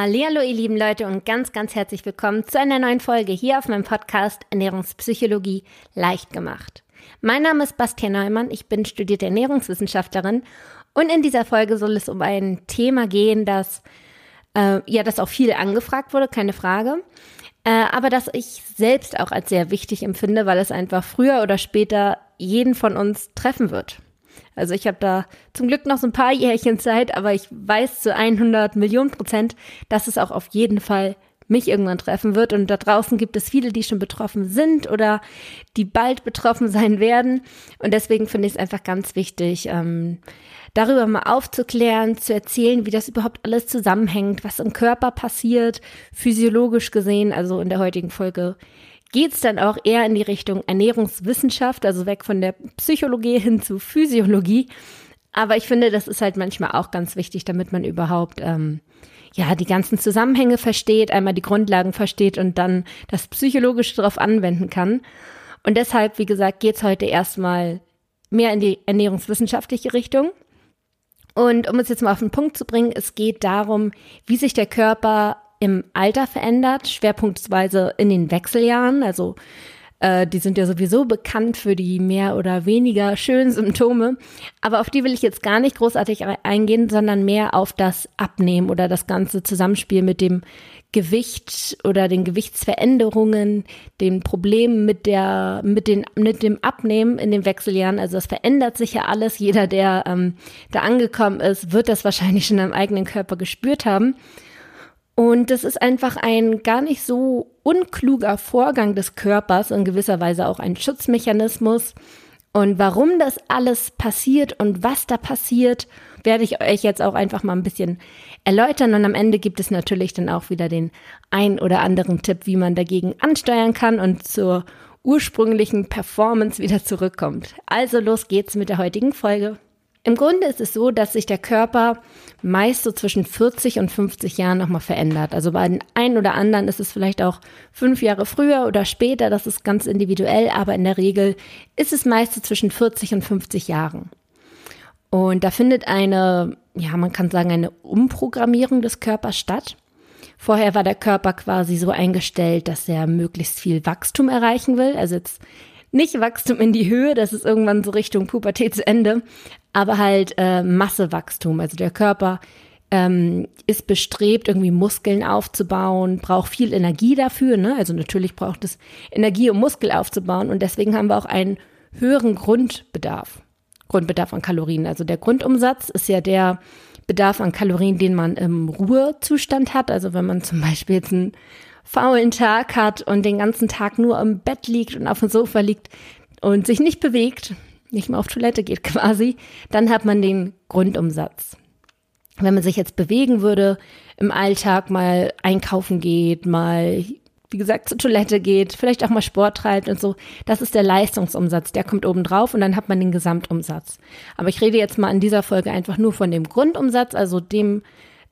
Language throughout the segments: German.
Hallo ihr lieben Leute und ganz, ganz herzlich willkommen zu einer neuen Folge hier auf meinem Podcast Ernährungspsychologie leicht gemacht. Mein Name ist Bastian Neumann, ich bin studierte Ernährungswissenschaftlerin und in dieser Folge soll es um ein Thema gehen, das äh, ja, das auch viel angefragt wurde, keine Frage, äh, aber das ich selbst auch als sehr wichtig empfinde, weil es einfach früher oder später jeden von uns treffen wird. Also ich habe da zum Glück noch so ein paar Jährchen Zeit, aber ich weiß zu 100 Millionen Prozent, dass es auch auf jeden Fall mich irgendwann treffen wird. Und da draußen gibt es viele, die schon betroffen sind oder die bald betroffen sein werden. Und deswegen finde ich es einfach ganz wichtig, ähm, darüber mal aufzuklären, zu erzählen, wie das überhaupt alles zusammenhängt, was im Körper passiert, physiologisch gesehen. Also in der heutigen Folge geht es dann auch eher in die Richtung Ernährungswissenschaft, also weg von der Psychologie hin zu Physiologie. Aber ich finde, das ist halt manchmal auch ganz wichtig, damit man überhaupt ähm, ja die ganzen Zusammenhänge versteht, einmal die Grundlagen versteht und dann das Psychologische darauf anwenden kann. Und deshalb, wie gesagt, geht es heute erstmal mehr in die ernährungswissenschaftliche Richtung. Und um es jetzt mal auf den Punkt zu bringen, es geht darum, wie sich der Körper im Alter verändert, schwerpunktweise in den Wechseljahren. Also äh, die sind ja sowieso bekannt für die mehr oder weniger schönen Symptome. Aber auf die will ich jetzt gar nicht großartig eingehen, sondern mehr auf das Abnehmen oder das ganze Zusammenspiel mit dem Gewicht oder den Gewichtsveränderungen, den Problemen mit der, mit den, mit dem Abnehmen in den Wechseljahren. Also es verändert sich ja alles. Jeder, der ähm, da angekommen ist, wird das wahrscheinlich schon am eigenen Körper gespürt haben. Und das ist einfach ein gar nicht so unkluger Vorgang des Körpers, in gewisser Weise auch ein Schutzmechanismus. Und warum das alles passiert und was da passiert, werde ich euch jetzt auch einfach mal ein bisschen erläutern. Und am Ende gibt es natürlich dann auch wieder den ein oder anderen Tipp, wie man dagegen ansteuern kann und zur ursprünglichen Performance wieder zurückkommt. Also los geht's mit der heutigen Folge. Im Grunde ist es so, dass sich der Körper meist so zwischen 40 und 50 Jahren nochmal verändert. Also bei den einen oder anderen ist es vielleicht auch fünf Jahre früher oder später, das ist ganz individuell, aber in der Regel ist es meist so zwischen 40 und 50 Jahren. Und da findet eine, ja, man kann sagen, eine Umprogrammierung des Körpers statt. Vorher war der Körper quasi so eingestellt, dass er möglichst viel Wachstum erreichen will. Also jetzt nicht Wachstum in die Höhe, das ist irgendwann so Richtung Pubertätsende, aber halt äh, Massewachstum. Also der Körper ähm, ist bestrebt, irgendwie Muskeln aufzubauen, braucht viel Energie dafür. Ne? Also natürlich braucht es Energie, um Muskel aufzubauen. Und deswegen haben wir auch einen höheren Grundbedarf. Grundbedarf an Kalorien. Also der Grundumsatz ist ja der Bedarf an Kalorien, den man im Ruhezustand hat. Also wenn man zum Beispiel jetzt einen faulen Tag hat und den ganzen Tag nur im Bett liegt und auf dem Sofa liegt und sich nicht bewegt, nicht mehr auf Toilette geht quasi, dann hat man den Grundumsatz. Wenn man sich jetzt bewegen würde, im Alltag mal einkaufen geht, mal, wie gesagt, zur Toilette geht, vielleicht auch mal Sport treibt und so, das ist der Leistungsumsatz, der kommt oben drauf und dann hat man den Gesamtumsatz. Aber ich rede jetzt mal in dieser Folge einfach nur von dem Grundumsatz, also dem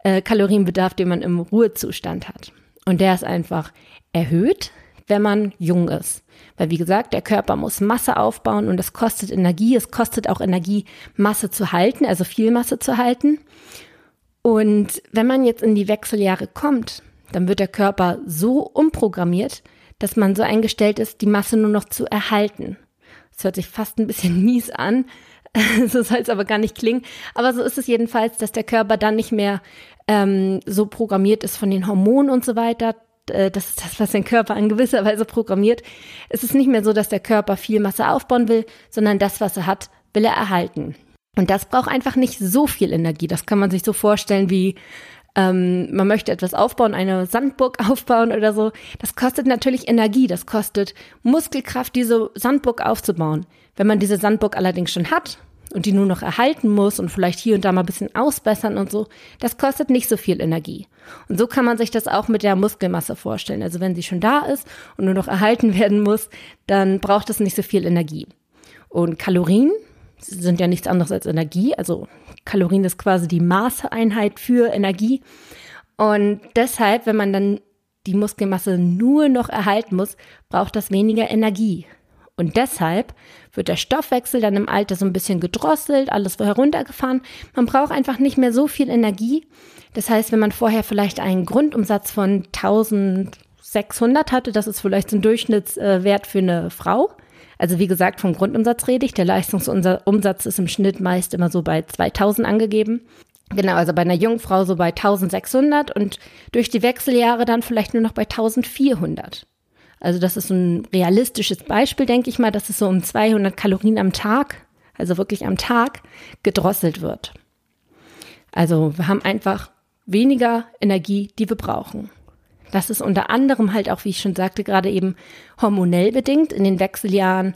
äh, Kalorienbedarf, den man im Ruhezustand hat. Und der ist einfach erhöht, wenn man jung ist. Weil wie gesagt, der Körper muss Masse aufbauen und es kostet Energie. Es kostet auch Energie, Masse zu halten, also viel Masse zu halten. Und wenn man jetzt in die Wechseljahre kommt, dann wird der Körper so umprogrammiert, dass man so eingestellt ist, die Masse nur noch zu erhalten. Das hört sich fast ein bisschen mies an, so soll es aber gar nicht klingen. Aber so ist es jedenfalls, dass der Körper dann nicht mehr ähm, so programmiert ist von den Hormonen und so weiter. Äh, das ist das, was den Körper in gewisser Weise programmiert. Es ist nicht mehr so, dass der Körper viel Masse aufbauen will, sondern das, was er hat, will er erhalten. Und das braucht einfach nicht so viel Energie. Das kann man sich so vorstellen wie ähm, man möchte etwas aufbauen, eine Sandburg aufbauen oder so. Das kostet natürlich Energie, das kostet Muskelkraft, diese Sandburg aufzubauen. Wenn man diese Sandburg allerdings schon hat und die nur noch erhalten muss und vielleicht hier und da mal ein bisschen ausbessern und so, das kostet nicht so viel Energie. Und so kann man sich das auch mit der Muskelmasse vorstellen. Also wenn sie schon da ist und nur noch erhalten werden muss, dann braucht es nicht so viel Energie. Und Kalorien sind ja nichts anderes als Energie. Also Kalorien ist quasi die Maßeinheit für Energie. Und deshalb, wenn man dann die Muskelmasse nur noch erhalten muss, braucht das weniger Energie. Und deshalb wird der Stoffwechsel dann im Alter so ein bisschen gedrosselt, alles heruntergefahren. Man braucht einfach nicht mehr so viel Energie. Das heißt, wenn man vorher vielleicht einen Grundumsatz von 1600 hatte, das ist vielleicht so ein Durchschnittswert für eine Frau. Also wie gesagt, vom Grundumsatz rede ich. Der Leistungsumsatz ist im Schnitt meist immer so bei 2000 angegeben. Genau, also bei einer jungen Frau so bei 1600 und durch die Wechseljahre dann vielleicht nur noch bei 1400. Also das ist ein realistisches Beispiel, denke ich mal, dass es so um 200 Kalorien am Tag, also wirklich am Tag, gedrosselt wird. Also wir haben einfach weniger Energie, die wir brauchen. Das ist unter anderem halt auch, wie ich schon sagte, gerade eben hormonell bedingt. In den Wechseljahren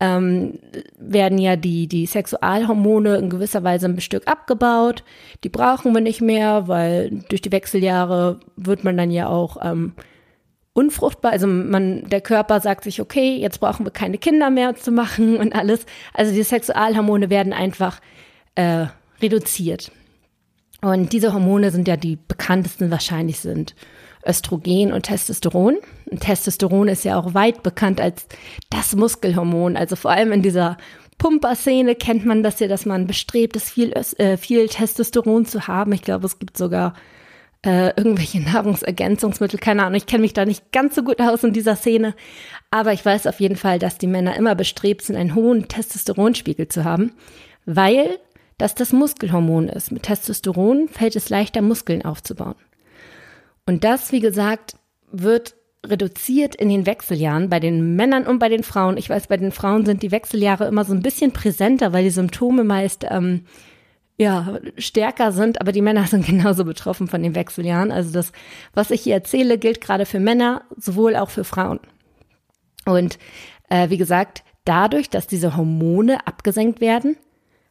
ähm, werden ja die, die Sexualhormone in gewisser Weise ein Stück abgebaut. Die brauchen wir nicht mehr, weil durch die Wechseljahre wird man dann ja auch ähm, unfruchtbar. Also man, der Körper sagt sich, okay, jetzt brauchen wir keine Kinder mehr zu machen und alles. Also die Sexualhormone werden einfach äh, reduziert. Und diese Hormone sind ja die bekanntesten wahrscheinlich sind Östrogen und Testosteron. Und Testosteron ist ja auch weit bekannt als das Muskelhormon. Also vor allem in dieser Pumper-Szene kennt man das ja, dass man bestrebt ist, viel, äh, viel Testosteron zu haben. Ich glaube, es gibt sogar äh, irgendwelche Nahrungsergänzungsmittel, keine Ahnung. Ich kenne mich da nicht ganz so gut aus in dieser Szene. Aber ich weiß auf jeden Fall, dass die Männer immer bestrebt sind, einen hohen Testosteronspiegel zu haben, weil das das Muskelhormon ist. Mit Testosteron fällt es leichter, Muskeln aufzubauen. Und das, wie gesagt, wird reduziert in den Wechseljahren bei den Männern und bei den Frauen. Ich weiß, bei den Frauen sind die Wechseljahre immer so ein bisschen präsenter, weil die Symptome meist ähm, ja stärker sind, aber die Männer sind genauso betroffen von den Wechseljahren. Also das, was ich hier erzähle, gilt gerade für Männer, sowohl auch für Frauen. Und äh, wie gesagt, dadurch, dass diese Hormone abgesenkt werden,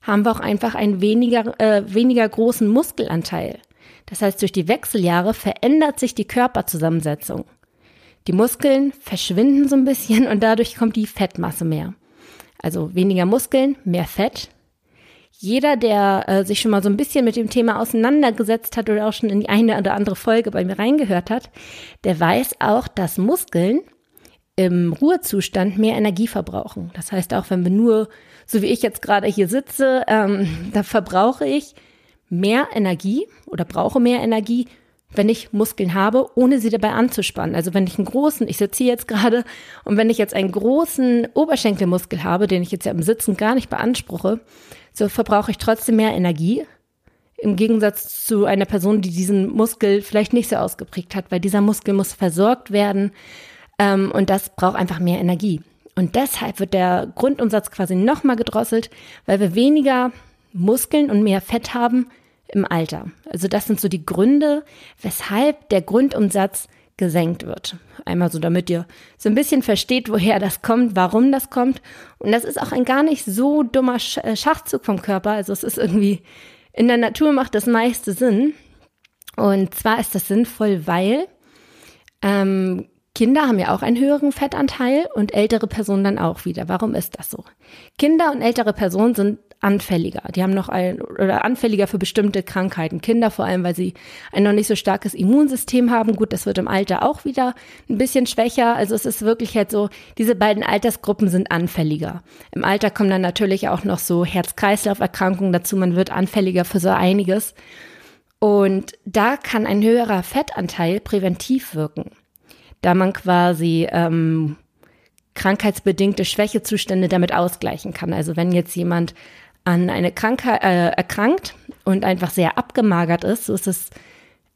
haben wir auch einfach einen weniger, äh, weniger großen Muskelanteil. Das heißt, durch die Wechseljahre verändert sich die Körperzusammensetzung. Die Muskeln verschwinden so ein bisschen und dadurch kommt die Fettmasse mehr. Also weniger Muskeln, mehr Fett. Jeder, der äh, sich schon mal so ein bisschen mit dem Thema auseinandergesetzt hat oder auch schon in die eine oder andere Folge bei mir reingehört hat, der weiß auch, dass Muskeln im Ruhezustand mehr Energie verbrauchen. Das heißt, auch wenn wir nur, so wie ich jetzt gerade hier sitze, ähm, da verbrauche ich mehr Energie oder brauche mehr Energie, wenn ich Muskeln habe, ohne sie dabei anzuspannen. Also wenn ich einen großen, ich sitze hier jetzt gerade, und wenn ich jetzt einen großen Oberschenkelmuskel habe, den ich jetzt ja im Sitzen gar nicht beanspruche, so verbrauche ich trotzdem mehr Energie. Im Gegensatz zu einer Person, die diesen Muskel vielleicht nicht so ausgeprägt hat, weil dieser Muskel muss versorgt werden ähm, und das braucht einfach mehr Energie. Und deshalb wird der Grundumsatz quasi nochmal gedrosselt, weil wir weniger Muskeln und mehr Fett haben, im Alter. Also das sind so die Gründe, weshalb der Grundumsatz gesenkt wird. Einmal so, damit ihr so ein bisschen versteht, woher das kommt, warum das kommt. Und das ist auch ein gar nicht so dummer äh, Schachzug vom Körper. Also es ist irgendwie, in der Natur macht das meiste Sinn. Und zwar ist das sinnvoll, weil ähm, Kinder haben ja auch einen höheren Fettanteil und ältere Personen dann auch wieder. Warum ist das so? Kinder und ältere Personen sind anfälliger. Die haben noch ein oder anfälliger für bestimmte Krankheiten. Kinder vor allem, weil sie ein noch nicht so starkes Immunsystem haben. Gut, das wird im Alter auch wieder ein bisschen schwächer. Also es ist wirklich halt so, diese beiden Altersgruppen sind anfälliger. Im Alter kommen dann natürlich auch noch so Herz-Kreislauf-Erkrankungen dazu. Man wird anfälliger für so einiges. Und da kann ein höherer Fettanteil präventiv wirken, da man quasi ähm, krankheitsbedingte Schwächezustände damit ausgleichen kann. Also wenn jetzt jemand an eine Krankheit äh, erkrankt und einfach sehr abgemagert ist, so ist es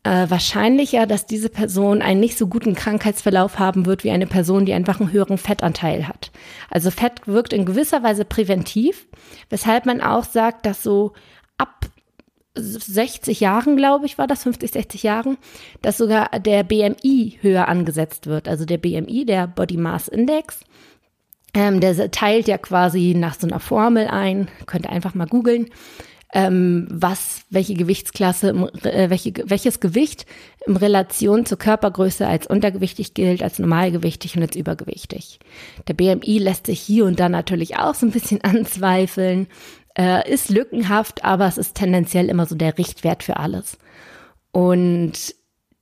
äh, wahrscheinlicher, dass diese Person einen nicht so guten Krankheitsverlauf haben wird wie eine Person, die einfach einen höheren Fettanteil hat. Also Fett wirkt in gewisser Weise präventiv, weshalb man auch sagt, dass so ab 60 Jahren, glaube ich, war das, 50, 60 Jahren, dass sogar der BMI höher angesetzt wird. Also der BMI, der Body Mass Index, ähm, der teilt ja quasi nach so einer Formel ein, könnt ihr einfach mal googeln, ähm, was, welche Gewichtsklasse, äh, welche, welches Gewicht in Relation zur Körpergröße als untergewichtig gilt, als normalgewichtig und als übergewichtig. Der BMI lässt sich hier und da natürlich auch so ein bisschen anzweifeln, äh, ist lückenhaft, aber es ist tendenziell immer so der Richtwert für alles. Und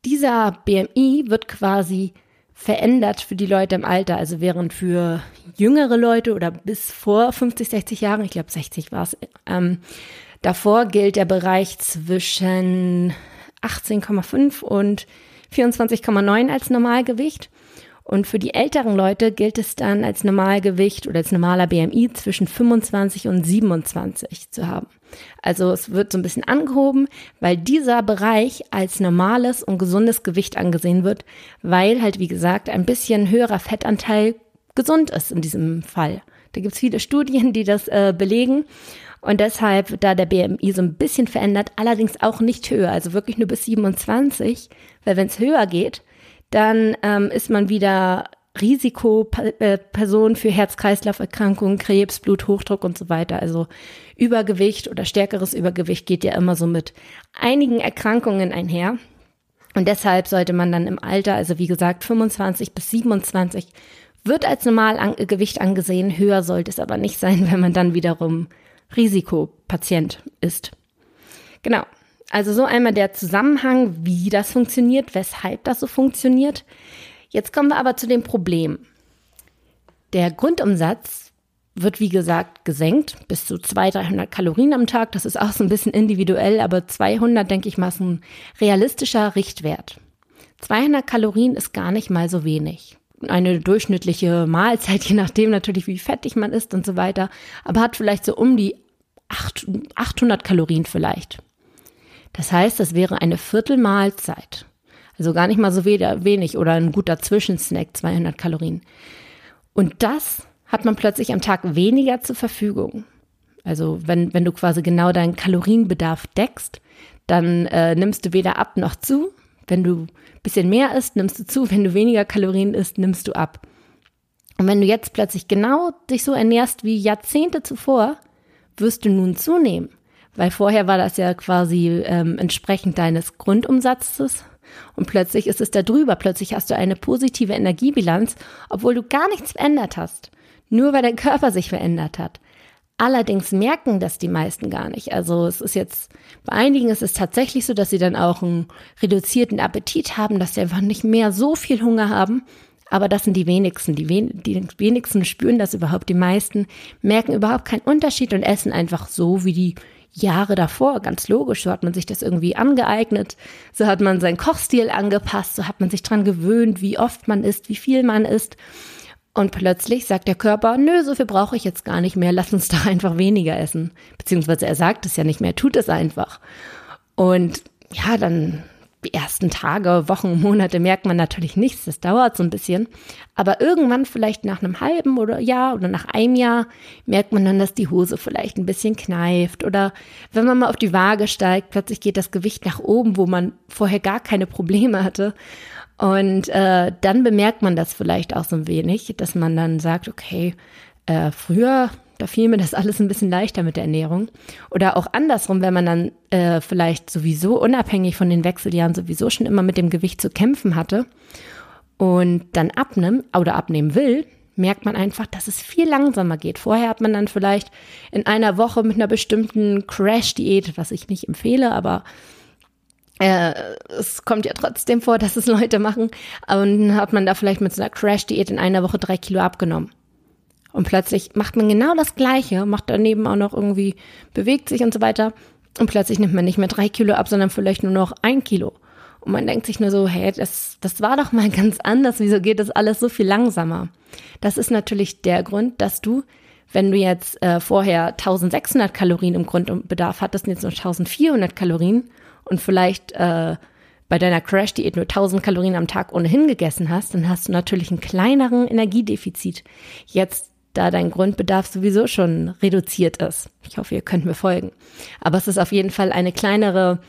dieser BMI wird quasi verändert für die Leute im Alter. Also während für jüngere Leute oder bis vor 50, 60 Jahren, ich glaube 60 war es, ähm, davor gilt der Bereich zwischen 18,5 und 24,9 als Normalgewicht. Und für die älteren Leute gilt es dann als Normalgewicht oder als normaler BMI zwischen 25 und 27 zu haben. Also es wird so ein bisschen angehoben, weil dieser Bereich als normales und gesundes Gewicht angesehen wird, weil halt, wie gesagt, ein bisschen höherer Fettanteil gesund ist in diesem Fall. Da gibt es viele Studien, die das äh, belegen. Und deshalb, da der BMI so ein bisschen verändert, allerdings auch nicht höher, also wirklich nur bis 27, weil wenn es höher geht, dann ähm, ist man wieder Risikoperson für Herz-Kreislauf-Erkrankungen, Krebs, Bluthochdruck und so weiter. Also Übergewicht oder stärkeres Übergewicht geht ja immer so mit einigen Erkrankungen einher. Und deshalb sollte man dann im Alter, also wie gesagt 25 bis 27, wird als Normalgewicht angesehen. Höher sollte es aber nicht sein, wenn man dann wiederum Risikopatient ist. Genau. Also so einmal der Zusammenhang, wie das funktioniert, weshalb das so funktioniert. Jetzt kommen wir aber zu dem Problem. Der Grundumsatz wird, wie gesagt, gesenkt bis zu 200, 300 Kalorien am Tag. Das ist auch so ein bisschen individuell, aber 200, denke ich mal, ist ein realistischer Richtwert. 200 Kalorien ist gar nicht mal so wenig. Eine durchschnittliche Mahlzeit, je nachdem natürlich, wie fettig man ist und so weiter, aber hat vielleicht so um die 800 Kalorien vielleicht. Das heißt, das wäre eine Viertelmahlzeit. Also gar nicht mal so wenig oder ein guter Zwischensnack, 200 Kalorien. Und das hat man plötzlich am Tag weniger zur Verfügung. Also wenn, wenn du quasi genau deinen Kalorienbedarf deckst, dann äh, nimmst du weder ab noch zu. Wenn du ein bisschen mehr isst, nimmst du zu. Wenn du weniger Kalorien isst, nimmst du ab. Und wenn du jetzt plötzlich genau dich so ernährst wie Jahrzehnte zuvor, wirst du nun zunehmen. Weil vorher war das ja quasi ähm, entsprechend deines Grundumsatzes und plötzlich ist es da drüber. Plötzlich hast du eine positive Energiebilanz, obwohl du gar nichts verändert hast. Nur weil dein Körper sich verändert hat. Allerdings merken das die meisten gar nicht. Also es ist jetzt, bei einigen ist es tatsächlich so, dass sie dann auch einen reduzierten Appetit haben, dass sie einfach nicht mehr so viel Hunger haben. Aber das sind die wenigsten. Die, wen die wenigsten spüren das überhaupt. Die meisten merken überhaupt keinen Unterschied und essen einfach so, wie die Jahre davor, ganz logisch, so hat man sich das irgendwie angeeignet, so hat man seinen Kochstil angepasst, so hat man sich dran gewöhnt, wie oft man isst, wie viel man isst. Und plötzlich sagt der Körper, nö, so viel brauche ich jetzt gar nicht mehr, lass uns doch einfach weniger essen. Beziehungsweise er sagt es ja nicht mehr, tut es einfach. Und ja, dann die ersten Tage, Wochen, Monate merkt man natürlich nichts. Das dauert so ein bisschen. Aber irgendwann, vielleicht nach einem halben oder Jahr oder nach einem Jahr, merkt man dann, dass die Hose vielleicht ein bisschen kneift. Oder wenn man mal auf die Waage steigt, plötzlich geht das Gewicht nach oben, wo man vorher gar keine Probleme hatte. Und äh, dann bemerkt man das vielleicht auch so ein wenig, dass man dann sagt, okay, äh, früher da fiel mir das alles ein bisschen leichter mit der Ernährung. Oder auch andersrum, wenn man dann äh, vielleicht sowieso unabhängig von den Wechseljahren sowieso schon immer mit dem Gewicht zu kämpfen hatte und dann abnimmt oder abnehmen will, merkt man einfach, dass es viel langsamer geht. Vorher hat man dann vielleicht in einer Woche mit einer bestimmten Crash-Diät, was ich nicht empfehle, aber äh, es kommt ja trotzdem vor, dass es Leute machen. Und hat man da vielleicht mit so einer Crash-Diät in einer Woche drei Kilo abgenommen. Und plötzlich macht man genau das Gleiche, macht daneben auch noch irgendwie, bewegt sich und so weiter. Und plötzlich nimmt man nicht mehr drei Kilo ab, sondern vielleicht nur noch ein Kilo. Und man denkt sich nur so, hey, das, das war doch mal ganz anders. Wieso geht das alles so viel langsamer? Das ist natürlich der Grund, dass du, wenn du jetzt äh, vorher 1600 Kalorien im Grundbedarf hattest und jetzt nur 1400 Kalorien und vielleicht äh, bei deiner Crash-Diät nur 1000 Kalorien am Tag ohnehin gegessen hast, dann hast du natürlich einen kleineren Energiedefizit. Jetzt da dein Grundbedarf sowieso schon reduziert ist. Ich hoffe, ihr könnt mir folgen. Aber es ist auf jeden Fall eine kleinere,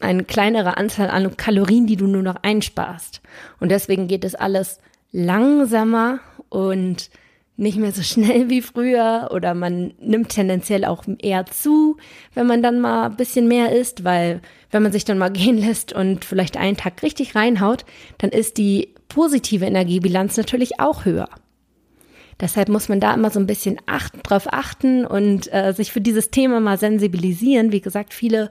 eine kleinere Anzahl an Kalorien, die du nur noch einsparst. Und deswegen geht es alles langsamer und nicht mehr so schnell wie früher oder man nimmt tendenziell auch eher zu, wenn man dann mal ein bisschen mehr isst, weil wenn man sich dann mal gehen lässt und vielleicht einen Tag richtig reinhaut, dann ist die positive Energiebilanz natürlich auch höher. Deshalb muss man da immer so ein bisschen achten, drauf achten und äh, sich für dieses Thema mal sensibilisieren. Wie gesagt, viele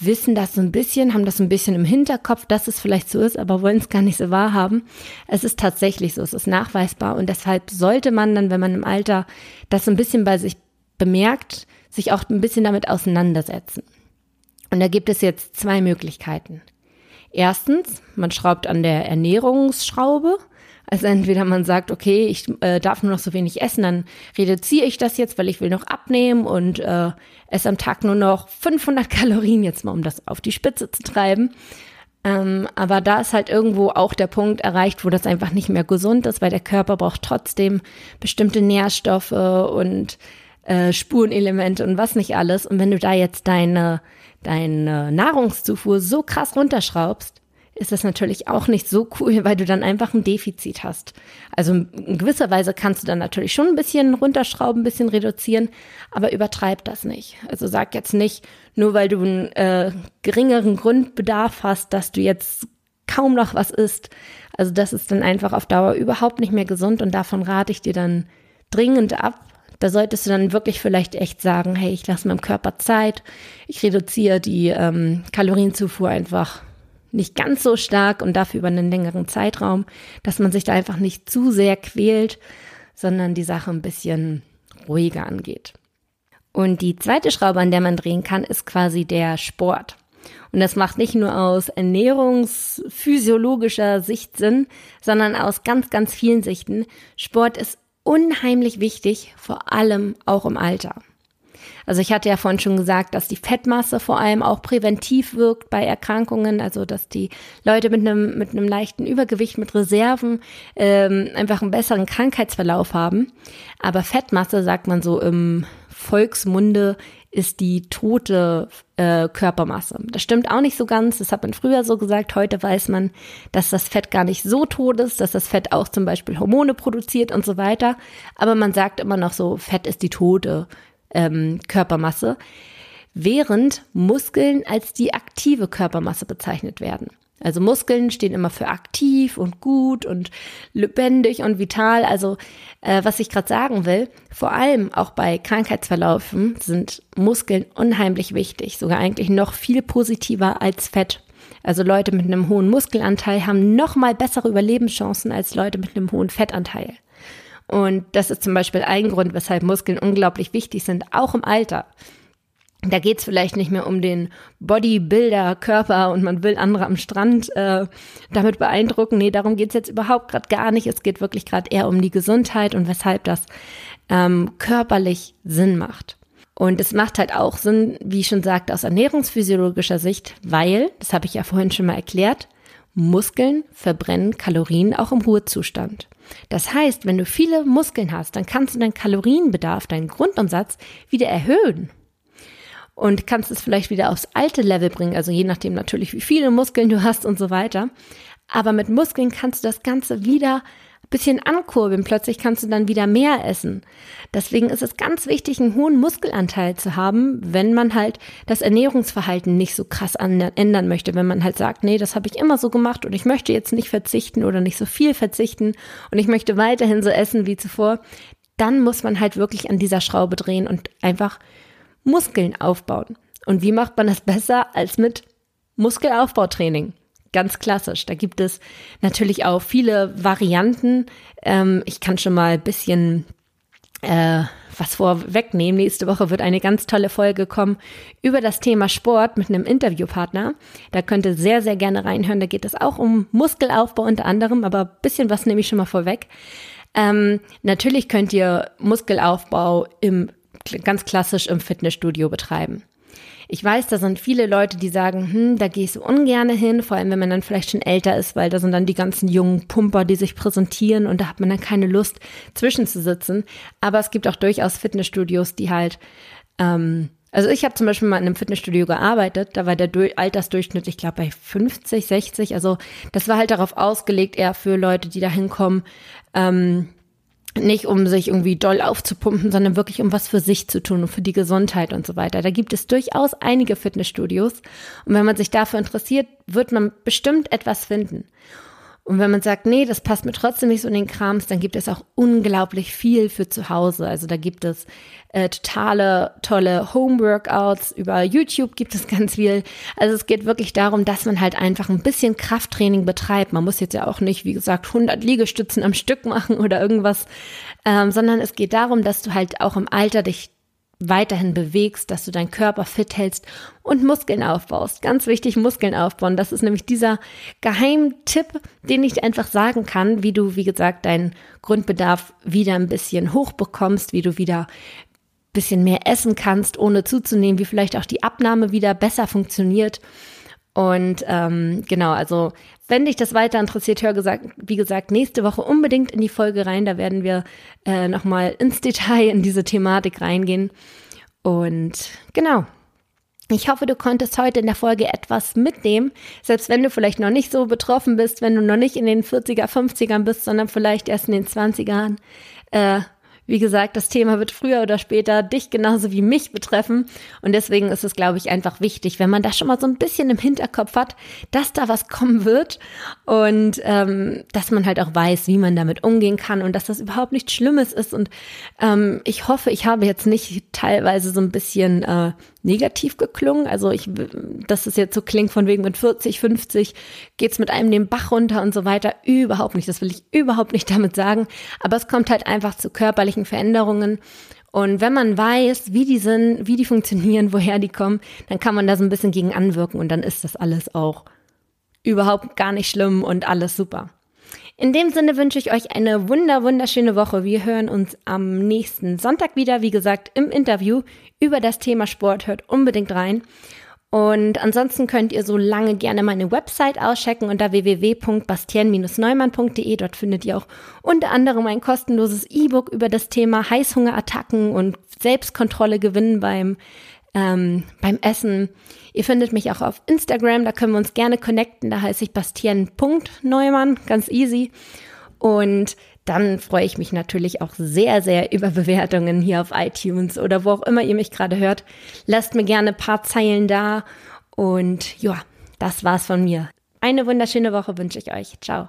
wissen das so ein bisschen, haben das so ein bisschen im Hinterkopf, dass es vielleicht so ist, aber wollen es gar nicht so wahrhaben. Es ist tatsächlich so, es ist nachweisbar und deshalb sollte man dann, wenn man im Alter das so ein bisschen bei sich bemerkt, sich auch ein bisschen damit auseinandersetzen. Und da gibt es jetzt zwei Möglichkeiten. Erstens, man schraubt an der Ernährungsschraube. Also entweder man sagt, okay, ich äh, darf nur noch so wenig essen, dann reduziere ich das jetzt, weil ich will noch abnehmen und äh, esse am Tag nur noch 500 Kalorien, jetzt mal um das auf die Spitze zu treiben. Ähm, aber da ist halt irgendwo auch der Punkt erreicht, wo das einfach nicht mehr gesund ist, weil der Körper braucht trotzdem bestimmte Nährstoffe und äh, Spurenelemente und was nicht alles. Und wenn du da jetzt deine, deine Nahrungszufuhr so krass runterschraubst, ist das natürlich auch nicht so cool, weil du dann einfach ein Defizit hast. Also in gewisser Weise kannst du dann natürlich schon ein bisschen runterschrauben, ein bisschen reduzieren, aber übertreib das nicht. Also sag jetzt nicht, nur weil du einen äh, geringeren Grundbedarf hast, dass du jetzt kaum noch was isst. Also das ist dann einfach auf Dauer überhaupt nicht mehr gesund und davon rate ich dir dann dringend ab, da solltest du dann wirklich vielleicht echt sagen, hey, ich lasse meinem Körper Zeit, ich reduziere die ähm, Kalorienzufuhr einfach nicht ganz so stark und dafür über einen längeren Zeitraum, dass man sich da einfach nicht zu sehr quält, sondern die Sache ein bisschen ruhiger angeht. Und die zweite Schraube, an der man drehen kann, ist quasi der Sport. Und das macht nicht nur aus ernährungsphysiologischer Sicht Sinn, sondern aus ganz, ganz vielen Sichten. Sport ist unheimlich wichtig, vor allem auch im Alter. Also ich hatte ja vorhin schon gesagt, dass die Fettmasse vor allem auch präventiv wirkt bei Erkrankungen, also dass die Leute mit einem mit einem leichten Übergewicht, mit Reserven ähm, einfach einen besseren Krankheitsverlauf haben. Aber Fettmasse, sagt man so im Volksmunde, ist die tote äh, Körpermasse. Das stimmt auch nicht so ganz. Das hat man früher so gesagt. Heute weiß man, dass das Fett gar nicht so tot ist, dass das Fett auch zum Beispiel Hormone produziert und so weiter. Aber man sagt immer noch so, Fett ist die tote ähm, Körpermasse, während Muskeln als die aktive Körpermasse bezeichnet werden. Also Muskeln stehen immer für aktiv und gut und lebendig und vital. Also äh, was ich gerade sagen will, vor allem auch bei Krankheitsverlaufen sind Muskeln unheimlich wichtig, sogar eigentlich noch viel positiver als Fett. Also Leute mit einem hohen Muskelanteil haben noch mal bessere Überlebenschancen als Leute mit einem hohen Fettanteil. Und das ist zum Beispiel ein Grund, weshalb Muskeln unglaublich wichtig sind, auch im Alter. Da geht es vielleicht nicht mehr um den Bodybuilder-Körper und man will andere am Strand äh, damit beeindrucken. Nee, darum geht es jetzt überhaupt gerade gar nicht. Es geht wirklich gerade eher um die Gesundheit und weshalb das ähm, körperlich Sinn macht. Und es macht halt auch Sinn, wie ich schon sagte, aus ernährungsphysiologischer Sicht, weil, das habe ich ja vorhin schon mal erklärt, Muskeln verbrennen Kalorien auch im Ruhezustand. Das heißt, wenn du viele Muskeln hast, dann kannst du deinen Kalorienbedarf, deinen Grundumsatz wieder erhöhen und kannst es vielleicht wieder aufs alte Level bringen, also je nachdem natürlich, wie viele Muskeln du hast und so weiter. Aber mit Muskeln kannst du das Ganze wieder bisschen ankurbeln. Plötzlich kannst du dann wieder mehr essen. Deswegen ist es ganz wichtig, einen hohen Muskelanteil zu haben, wenn man halt das Ernährungsverhalten nicht so krass ändern möchte. Wenn man halt sagt, nee, das habe ich immer so gemacht und ich möchte jetzt nicht verzichten oder nicht so viel verzichten und ich möchte weiterhin so essen wie zuvor, dann muss man halt wirklich an dieser Schraube drehen und einfach Muskeln aufbauen. Und wie macht man das besser als mit Muskelaufbautraining? Ganz klassisch. Da gibt es natürlich auch viele Varianten. Ähm, ich kann schon mal ein bisschen äh, was vorwegnehmen. Nächste Woche wird eine ganz tolle Folge kommen über das Thema Sport mit einem Interviewpartner. Da könnt ihr sehr, sehr gerne reinhören. Da geht es auch um Muskelaufbau unter anderem, aber ein bisschen was nehme ich schon mal vorweg. Ähm, natürlich könnt ihr Muskelaufbau im ganz klassisch im Fitnessstudio betreiben. Ich weiß, da sind viele Leute, die sagen, hm, da gehe ich so ungern hin, vor allem wenn man dann vielleicht schon älter ist, weil da sind dann die ganzen jungen Pumper, die sich präsentieren und da hat man dann keine Lust, zwischenzusitzen. Aber es gibt auch durchaus Fitnessstudios, die halt, ähm, also ich habe zum Beispiel mal in einem Fitnessstudio gearbeitet, da war der Altersdurchschnitt, ich glaube, bei 50, 60. Also das war halt darauf ausgelegt, eher für Leute, die da hinkommen, ähm, nicht um sich irgendwie doll aufzupumpen, sondern wirklich um was für sich zu tun und für die Gesundheit und so weiter. Da gibt es durchaus einige Fitnessstudios und wenn man sich dafür interessiert, wird man bestimmt etwas finden. Und wenn man sagt, nee, das passt mir trotzdem nicht so in den Krams, dann gibt es auch unglaublich viel für zu Hause. Also da gibt es äh, totale tolle Home-Workouts. Über YouTube gibt es ganz viel. Also es geht wirklich darum, dass man halt einfach ein bisschen Krafttraining betreibt. Man muss jetzt ja auch nicht, wie gesagt, 100 Liegestützen am Stück machen oder irgendwas, ähm, sondern es geht darum, dass du halt auch im Alter dich weiterhin bewegst, dass du deinen Körper fit hältst und Muskeln aufbaust. Ganz wichtig, Muskeln aufbauen. Das ist nämlich dieser Geheimtipp, den ich einfach sagen kann, wie du, wie gesagt, deinen Grundbedarf wieder ein bisschen hochbekommst, wie du wieder ein bisschen mehr essen kannst, ohne zuzunehmen, wie vielleicht auch die Abnahme wieder besser funktioniert. Und ähm, genau, also wenn dich das weiter interessiert, hör gesagt, wie gesagt, nächste Woche unbedingt in die Folge rein. Da werden wir äh, nochmal ins Detail in diese Thematik reingehen. Und genau. Ich hoffe, du konntest heute in der Folge etwas mitnehmen, selbst wenn du vielleicht noch nicht so betroffen bist, wenn du noch nicht in den 40er, 50ern bist, sondern vielleicht erst in den 20ern. Äh, wie gesagt, das Thema wird früher oder später dich genauso wie mich betreffen. Und deswegen ist es, glaube ich, einfach wichtig, wenn man das schon mal so ein bisschen im Hinterkopf hat, dass da was kommen wird und ähm, dass man halt auch weiß, wie man damit umgehen kann und dass das überhaupt nichts Schlimmes ist. Und ähm, ich hoffe, ich habe jetzt nicht teilweise so ein bisschen äh, negativ geklungen. Also ich, dass es jetzt so klingt von wegen mit 40, 50 geht's mit einem den Bach runter und so weiter. Überhaupt nicht. Das will ich überhaupt nicht damit sagen. Aber es kommt halt einfach zu körperlichen Veränderungen. Und wenn man weiß, wie die sind, wie die funktionieren, woher die kommen, dann kann man da so ein bisschen gegen anwirken und dann ist das alles auch überhaupt gar nicht schlimm und alles super. In dem Sinne wünsche ich euch eine wunder, wunderschöne Woche. Wir hören uns am nächsten Sonntag wieder, wie gesagt, im Interview über das Thema Sport. Hört unbedingt rein. Und ansonsten könnt ihr so lange gerne meine Website auschecken unter www.bastien-neumann.de. Dort findet ihr auch unter anderem ein kostenloses E-Book über das Thema Heißhungerattacken und Selbstkontrolle gewinnen beim, ähm, beim Essen. Ihr findet mich auch auf Instagram, da können wir uns gerne connecten. Da heiße ich Bastien.neumann, ganz easy. Und dann freue ich mich natürlich auch sehr, sehr über Bewertungen hier auf iTunes oder wo auch immer ihr mich gerade hört. Lasst mir gerne ein paar Zeilen da. Und ja, das war's von mir. Eine wunderschöne Woche wünsche ich euch. Ciao.